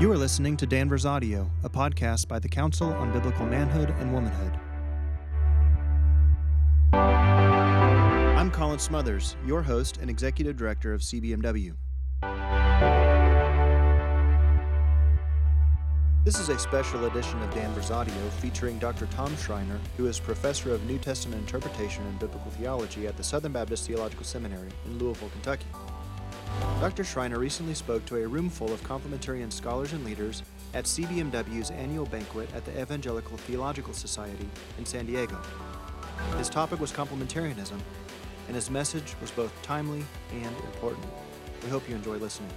You are listening to Danvers Audio, a podcast by the Council on Biblical Manhood and Womanhood. I'm Colin Smothers, your host and executive director of CBMW. This is a special edition of Danvers Audio featuring Dr. Tom Schreiner, who is professor of New Testament interpretation and biblical theology at the Southern Baptist Theological Seminary in Louisville, Kentucky. Dr. Schreiner recently spoke to a room full of complementarian scholars and leaders at CBMW's annual banquet at the Evangelical Theological Society in San Diego. His topic was complementarianism, and his message was both timely and important. We hope you enjoy listening.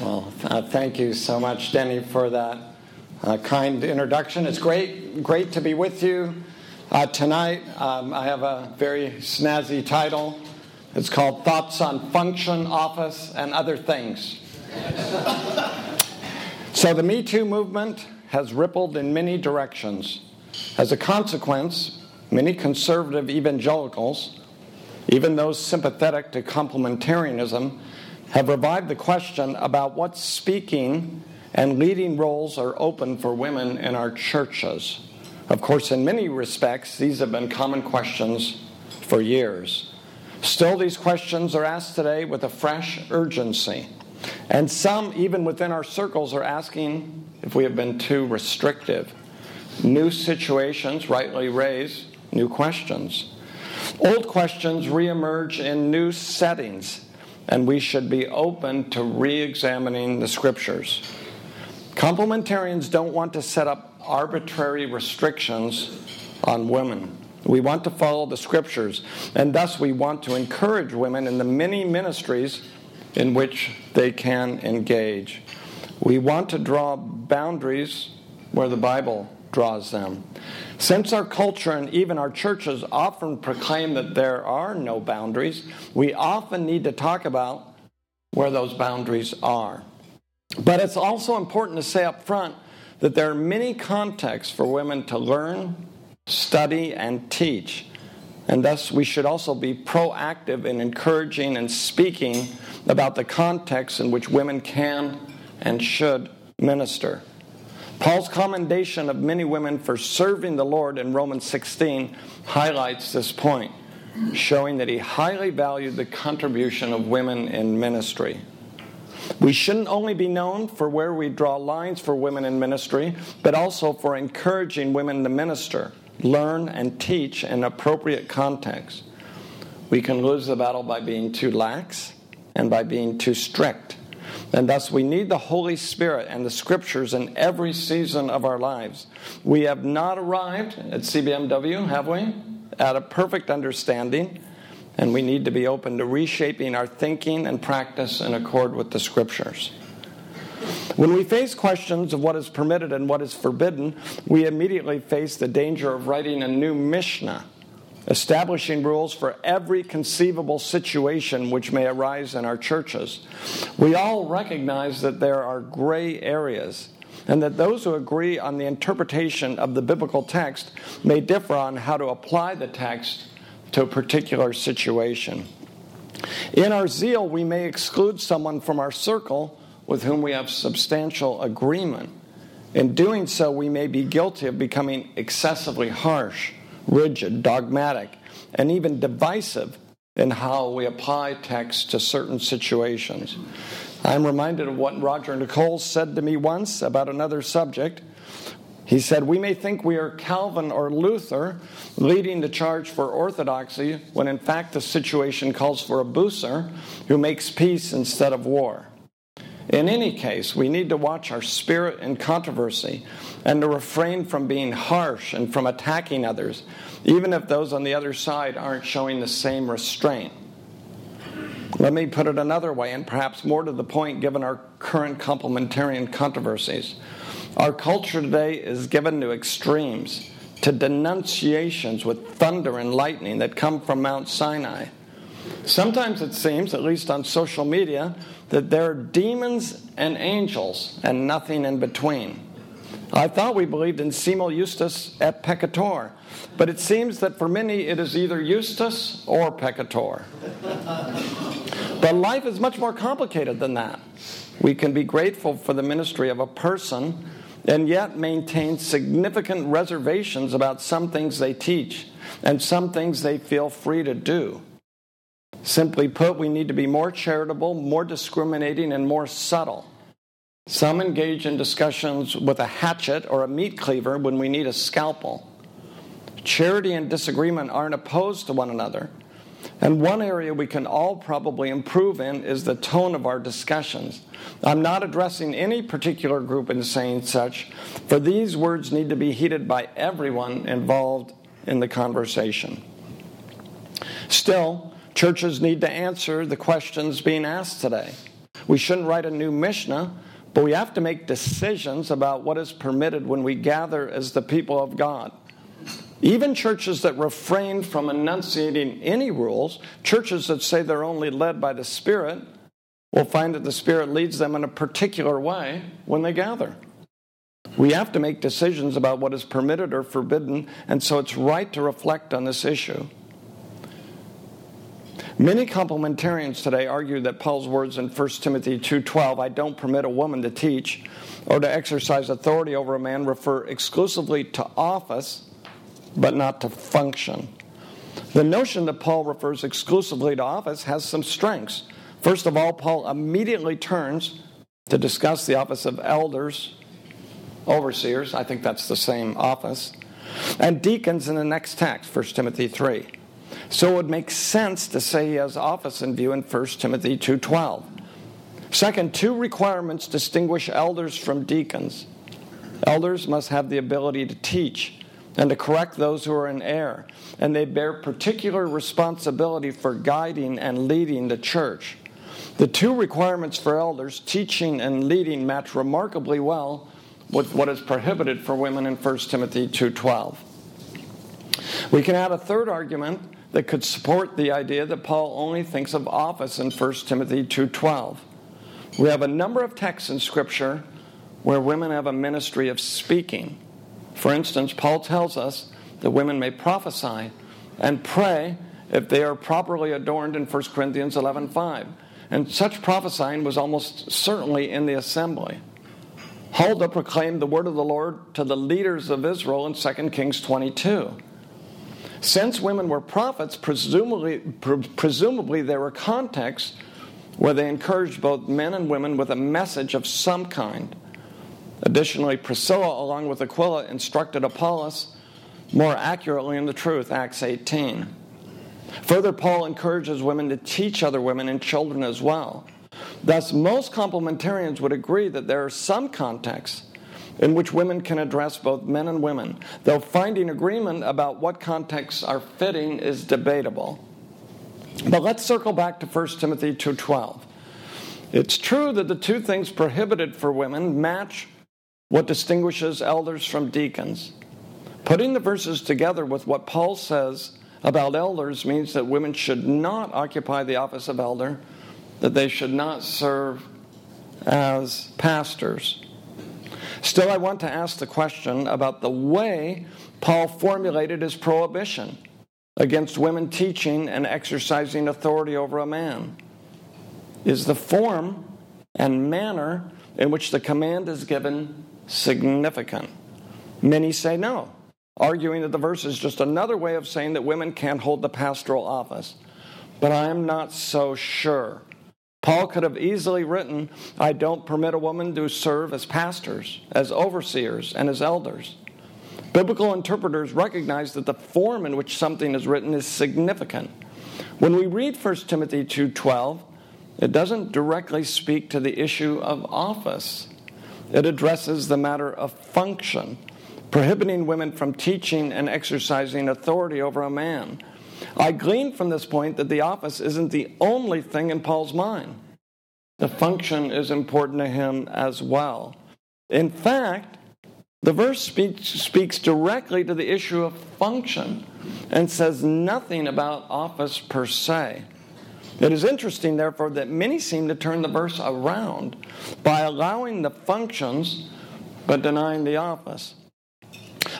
Well, uh, thank you so much, Denny, for that uh, kind introduction. It's great, great to be with you uh, tonight. Um, I have a very snazzy title. It's called Thoughts on Function, Office, and Other Things. so, the Me Too movement has rippled in many directions. As a consequence, many conservative evangelicals, even those sympathetic to complementarianism, have revived the question about what speaking and leading roles are open for women in our churches. Of course, in many respects, these have been common questions for years. Still, these questions are asked today with a fresh urgency. And some, even within our circles, are asking if we have been too restrictive. New situations rightly raise new questions. Old questions reemerge in new settings and we should be open to re examining the scriptures. Complementarians don't want to set up arbitrary restrictions on women. We want to follow the scriptures, and thus we want to encourage women in the many ministries in which they can engage. We want to draw boundaries where the Bible draws them. Since our culture and even our churches often proclaim that there are no boundaries, we often need to talk about where those boundaries are. But it's also important to say up front that there are many contexts for women to learn, study, and teach. And thus, we should also be proactive in encouraging and speaking about the context in which women can and should minister. Paul's commendation of many women for serving the Lord in Romans 16 highlights this point, showing that he highly valued the contribution of women in ministry. We shouldn't only be known for where we draw lines for women in ministry, but also for encouraging women to minister, learn, and teach in appropriate context. We can lose the battle by being too lax and by being too strict. And thus, we need the Holy Spirit and the Scriptures in every season of our lives. We have not arrived at CBMW, have we? At a perfect understanding, and we need to be open to reshaping our thinking and practice in accord with the Scriptures. When we face questions of what is permitted and what is forbidden, we immediately face the danger of writing a new Mishnah establishing rules for every conceivable situation which may arise in our churches. We all recognize that there are gray areas and that those who agree on the interpretation of the biblical text may differ on how to apply the text to a particular situation. In our zeal, we may exclude someone from our circle with whom we have substantial agreement. In doing so, we may be guilty of becoming excessively harsh rigid, dogmatic, and even divisive in how we apply text to certain situations. I'm reminded of what Roger Nicole said to me once about another subject. He said, We may think we are Calvin or Luther leading the charge for orthodoxy when in fact the situation calls for a Bucer who makes peace instead of war. In any case, we need to watch our spirit in controversy and to refrain from being harsh and from attacking others, even if those on the other side aren't showing the same restraint. Let me put it another way, and perhaps more to the point given our current complementarian controversies. Our culture today is given to extremes, to denunciations with thunder and lightning that come from Mount Sinai. Sometimes it seems, at least on social media, that there are demons and angels and nothing in between. I thought we believed in simul justus et peccator, but it seems that for many it is either justus or peccator. but life is much more complicated than that. We can be grateful for the ministry of a person and yet maintain significant reservations about some things they teach and some things they feel free to do. Simply put, we need to be more charitable, more discriminating, and more subtle. Some engage in discussions with a hatchet or a meat cleaver when we need a scalpel. Charity and disagreement aren't opposed to one another. And one area we can all probably improve in is the tone of our discussions. I'm not addressing any particular group in saying such, for these words need to be heeded by everyone involved in the conversation. Still, churches need to answer the questions being asked today. We shouldn't write a new Mishnah, but we have to make decisions about what is permitted when we gather as the people of God. Even churches that refrain from enunciating any rules, churches that say they're only led by the Spirit, will find that the Spirit leads them in a particular way when they gather. We have to make decisions about what is permitted or forbidden, and so it's right to reflect on this issue. Many complementarians today argue that Paul's words in 1 Timothy 2:12, "I don't permit a woman to teach or to exercise authority over a man," refer exclusively to office but not to function. The notion that Paul refers exclusively to office has some strengths. First of all, Paul immediately turns to discuss the office of elders, overseers, I think that's the same office, and deacons in the next text, 1 Timothy 3. So it would make sense to say he has office in view in 1 Timothy 2:12. Second, two requirements distinguish elders from deacons. Elders must have the ability to teach and to correct those who are in error. And they bear particular responsibility for guiding and leading the church. The two requirements for elders, teaching and leading, match remarkably well with what is prohibited for women in 1 Timothy 2:12. We can add a third argument that could support the idea that Paul only thinks of office in 1 Timothy 2:12. We have a number of texts in scripture where women have a ministry of speaking. For instance, Paul tells us that women may prophesy and pray if they are properly adorned in 1 Corinthians 11:5. And such prophesying was almost certainly in the assembly. Huldah proclaimed the word of the Lord to the leaders of Israel in 2 Kings 22. Since women were prophets, presumably, presumably there were contexts where they encouraged both men and women with a message of some kind. Additionally, Priscilla, along with Aquila, instructed Apollos more accurately in the truth, Acts 18. Further, Paul encourages women to teach other women and children as well. Thus, most complementarians would agree that there are some contexts in which women can address both men and women, though finding agreement about what contexts are fitting is debatable. But let's circle back to 1 Timothy 2:12. It's true that the two things prohibited for women match what distinguishes elders from deacons. Putting the verses together with what Paul says about elders means that women should not occupy the office of elder, that they should not serve as pastors. Still, I want to ask the question about the way Paul formulated his prohibition against women teaching and exercising authority over a man. Is the form and manner in which the command is given significant? Many say no, arguing that the verse is just another way of saying that women can't hold the pastoral office. But I am not so sure. Paul could have easily written, I don't permit a woman to serve as pastors, as overseers, and as elders. Biblical interpreters recognize that the form in which something is written is significant. When we read 1 Timothy 2:12, it doesn't directly speak to the issue of office. It addresses the matter of function, prohibiting women from teaching and exercising authority over a man. I glean from this point that the office isn't the only thing in Paul's mind. The function is important to him as well. In fact, the verse speaks, speaks directly to the issue of function and says nothing about office per se. It is interesting, therefore, that many seem to turn the verse around by allowing the functions but denying the office.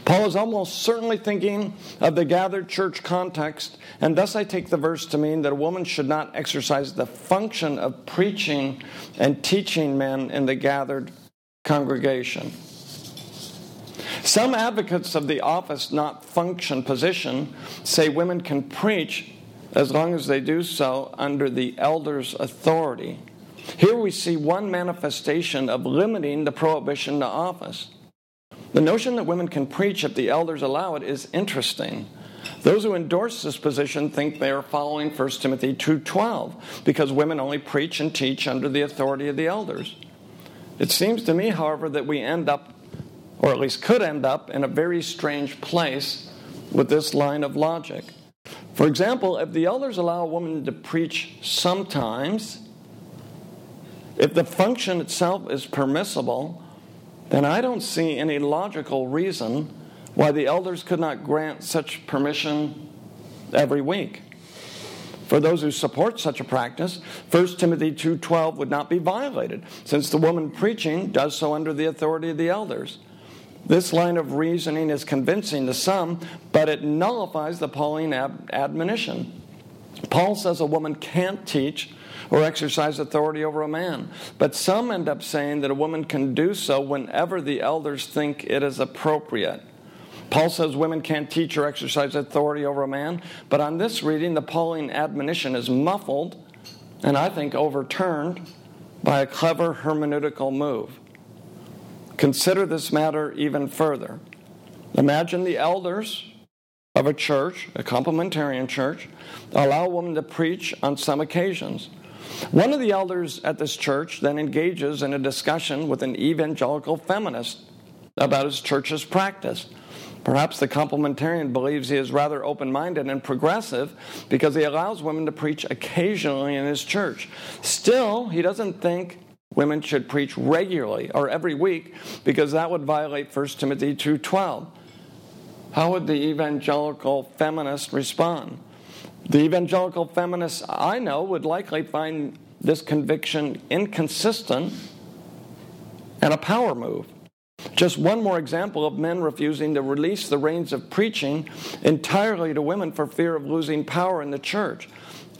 Paul is almost certainly thinking of the gathered church context, and thus I take the verse to mean that a woman should not exercise the function of preaching and teaching men in the gathered congregation. Some advocates of the office not function position say women can preach as long as they do so under the elder's authority. Here we see one manifestation of limiting the prohibition to office. The notion that women can preach if the elders allow it is interesting. Those who endorse this position think they are following 1 Timothy 2:12 because women only preach and teach under the authority of the elders. It seems to me, however, that we end up or at least could end up in a very strange place with this line of logic. For example, if the elders allow a woman to preach sometimes, if the function itself is permissible, then I don't see any logical reason why the elders could not grant such permission every week. For those who support such a practice, 1 Timothy 2:12 would not be violated, since the woman preaching does so under the authority of the elders. This line of reasoning is convincing to some, but it nullifies the Pauline ab- admonition. Paul says a woman can't teach or exercise authority over a man. But some end up saying that a woman can do so whenever the elders think it is appropriate. Paul says women can't teach or exercise authority over a man, but on this reading, the Pauline admonition is muffled and I think overturned by a clever hermeneutical move. Consider this matter even further. Imagine the elders of a church, a complementarian church, allow a woman to preach on some occasions. One of the elders at this church then engages in a discussion with an evangelical feminist about his church's practice. Perhaps the complementarian believes he is rather open minded and progressive because he allows women to preach occasionally in his church. Still, he doesn't think women should preach regularly or every week because that would violate 1 Timothy 2:12. How would the evangelical feminist respond? The evangelical feminists I know would likely find this conviction inconsistent and a power move. Just one more example of men refusing to release the reins of preaching entirely to women for fear of losing power in the church.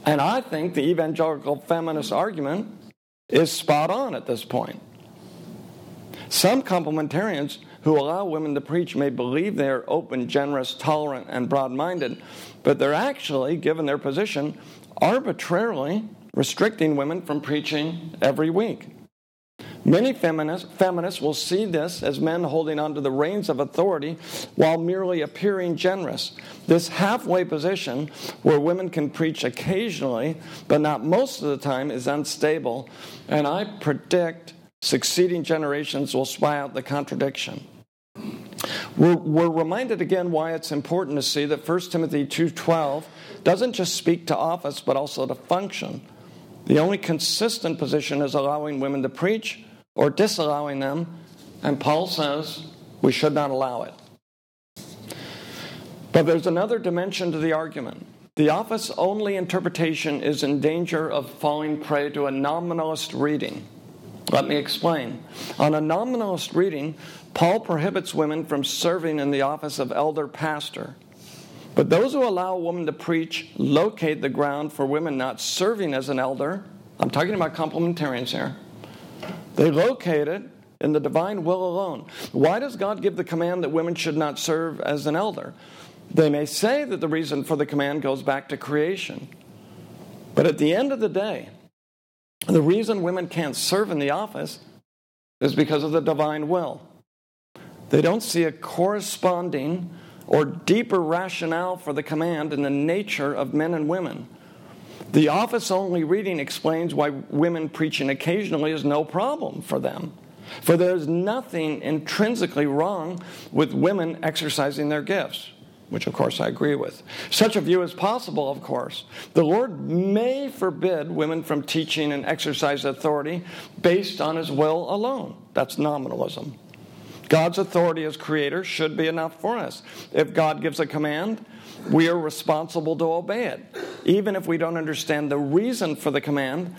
And I think the evangelical feminist argument is spot on at this point. Some complementarians who allow women to preach may believe they are open, generous, tolerant, and broad minded, but they're actually, given their position, arbitrarily restricting women from preaching every week. Many feminists, feminists will see this as men holding onto the reins of authority while merely appearing generous. This halfway position, where women can preach occasionally, but not most of the time, is unstable, and I predict succeeding generations will spy out the contradiction. We're, we're, reminded again why it's important to see that 1 Timothy 2.12 doesn't just speak to office, but also to function. The only consistent position is allowing women to preach or disallowing them, and Paul says we should not allow it. But there's another dimension to the argument. The office only interpretation is in danger of falling prey to a nominalist reading. Let me explain. On a nominalist reading, Paul prohibits women from serving in the office of elder pastor. But those who allow a woman to preach locate the ground for women not serving as an elder. I'm talking about complementarians here. They locate it in the divine will alone. Why does God give the command that women should not serve as an elder? They may say that the reason for the command goes back to creation. But at the end of the day, the reason women can't serve in the office is because of the divine will. They don't see a corresponding or deeper rationale for the command in the nature of men and women. The office only reading explains why women preaching occasionally is no problem for them. For there's nothing intrinsically wrong with women exercising their gifts, which of course I agree with. Such a view is possible, of course. The Lord may forbid women from teaching and exercise authority based on his will alone. That's nominalism. God's authority as creator should be enough for us. If God gives a command, we are responsible to obey it, even if we don't understand the reason for the command,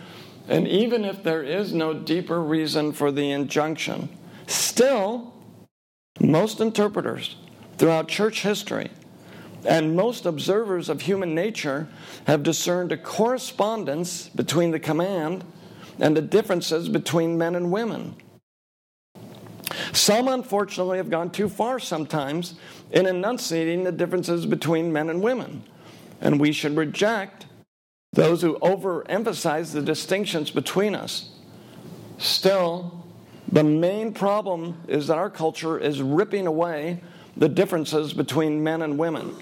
and even if there is no deeper reason for the injunction. Still, most interpreters throughout church history and most observers of human nature have discerned a correspondence between the command and the differences between men and women. Some, unfortunately, have gone too far sometimes in enunciating the differences between men and women. And we should reject those who overemphasize the distinctions between us. Still, the main problem is that our culture is ripping away the differences between men and women,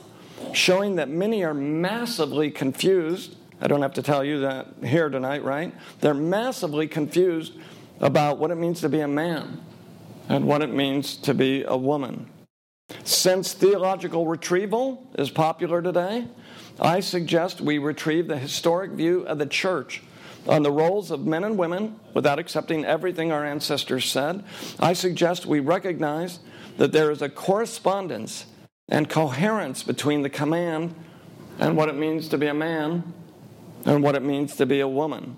showing that many are massively confused. I don't have to tell you that here tonight, right? They're massively confused about what it means to be a man and what it means to be a woman. Since theological retrieval is popular today, I suggest we retrieve the historic view of the church on the roles of men and women without accepting everything our ancestors said. I suggest we recognize that there is a correspondence and coherence between the command and what it means to be a man and what it means to be a woman.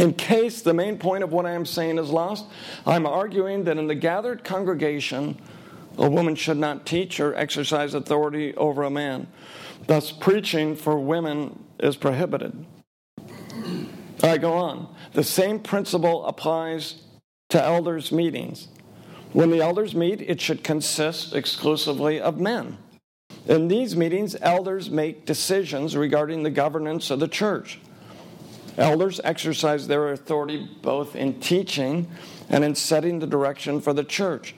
In case the main point of what I am saying is lost, I'm arguing that in the gathered congregation, a woman should not teach or exercise authority over a man. Thus, preaching for women is prohibited. I go on. The same principle applies to elders' meetings. When the elders meet, it should consist exclusively of men. In these meetings, elders make decisions regarding the governance of the church. Elders exercise their authority both in teaching and in setting the direction for the church.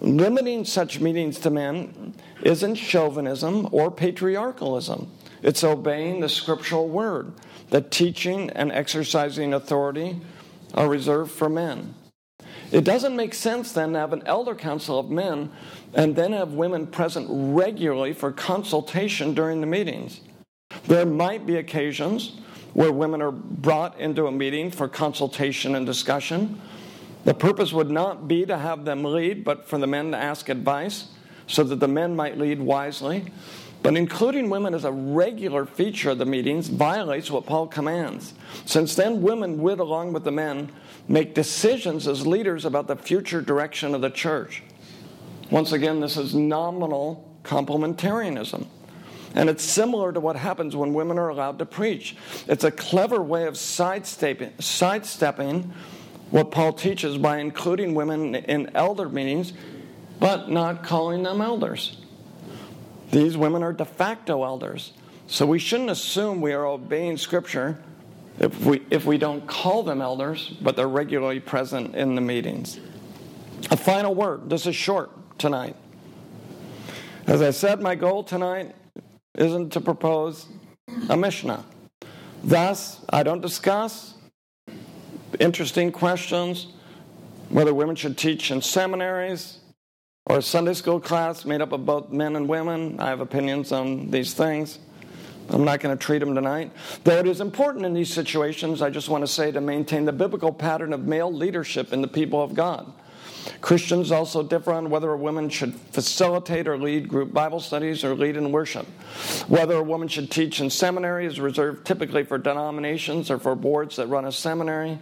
Limiting such meetings to men isn't chauvinism or patriarchalism. It's obeying the scriptural word that teaching and exercising authority are reserved for men. It doesn't make sense then to have an elder council of men and then have women present regularly for consultation during the meetings. There might be occasions where women are brought into a meeting for consultation and discussion. The purpose would not be to have them lead, but for the men to ask advice so that the men might lead wisely. But including women as a regular feature of the meetings violates what Paul commands, since then women would, along with the men, make decisions as leaders about the future direction of the church. Once again, this is nominal complementarianism. And it's similar to what happens when women are allowed to preach. It's a clever way of sidestepping, sidestepping what Paul teaches by including women in elder meetings, but not calling them elders. These women are de facto elders. So we shouldn't assume we are obeying Scripture if we, if we don't call them elders, but they're regularly present in the meetings. A final word. This is short tonight. As I said, my goal tonight isn't to propose a Mishnah. Thus, I don't discuss interesting questions whether women should teach in seminaries or a Sunday school class made up of both men and women. I have opinions on these things. I'm not going to treat them tonight. Though it is important in these situations, I just want to say to maintain the biblical pattern of male leadership in the people of God. Christians also differ on whether a woman should facilitate or lead group Bible studies or lead in worship. Whether a woman should teach in seminary is reserved typically for denominations or for boards that run a seminary.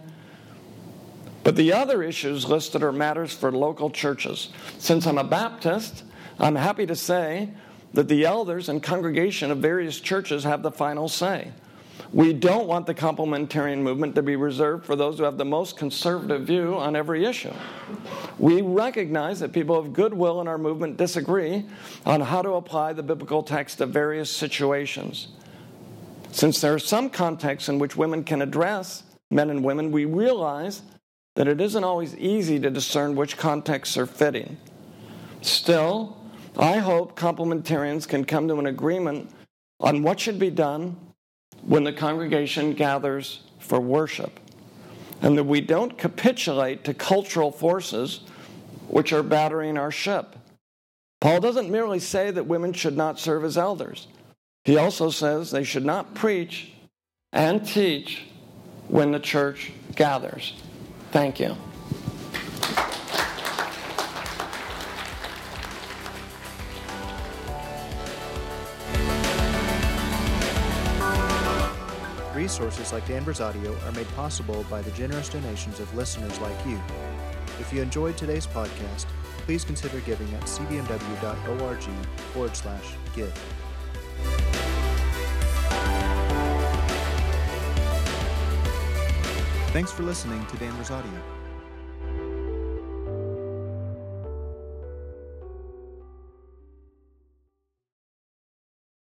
But the other issues listed are matters for local churches. Since I'm a Baptist, I'm happy to say that the elders and congregation of various churches have the final say. We don't want the complementarian movement to be reserved for those who have the most conservative view on every issue. We recognize that people of goodwill in our movement disagree on how to apply the biblical text to various situations. Since there are some contexts in which women can address men and women, we realize that it isn't always easy to discern which contexts are fitting. Still, I hope complementarians can come to an agreement on what should be done when the congregation gathers for worship, and that we don't capitulate to cultural forces which are battering our ship. Paul doesn't merely say that women should not serve as elders, he also says they should not preach and teach when the church gathers. Thank you. Resources like Danvers Audio are made possible by the generous donations of listeners like you. If you enjoyed today's podcast, please consider giving at cbmw.org forward slash give. Thanks for listening to Danvers Audio.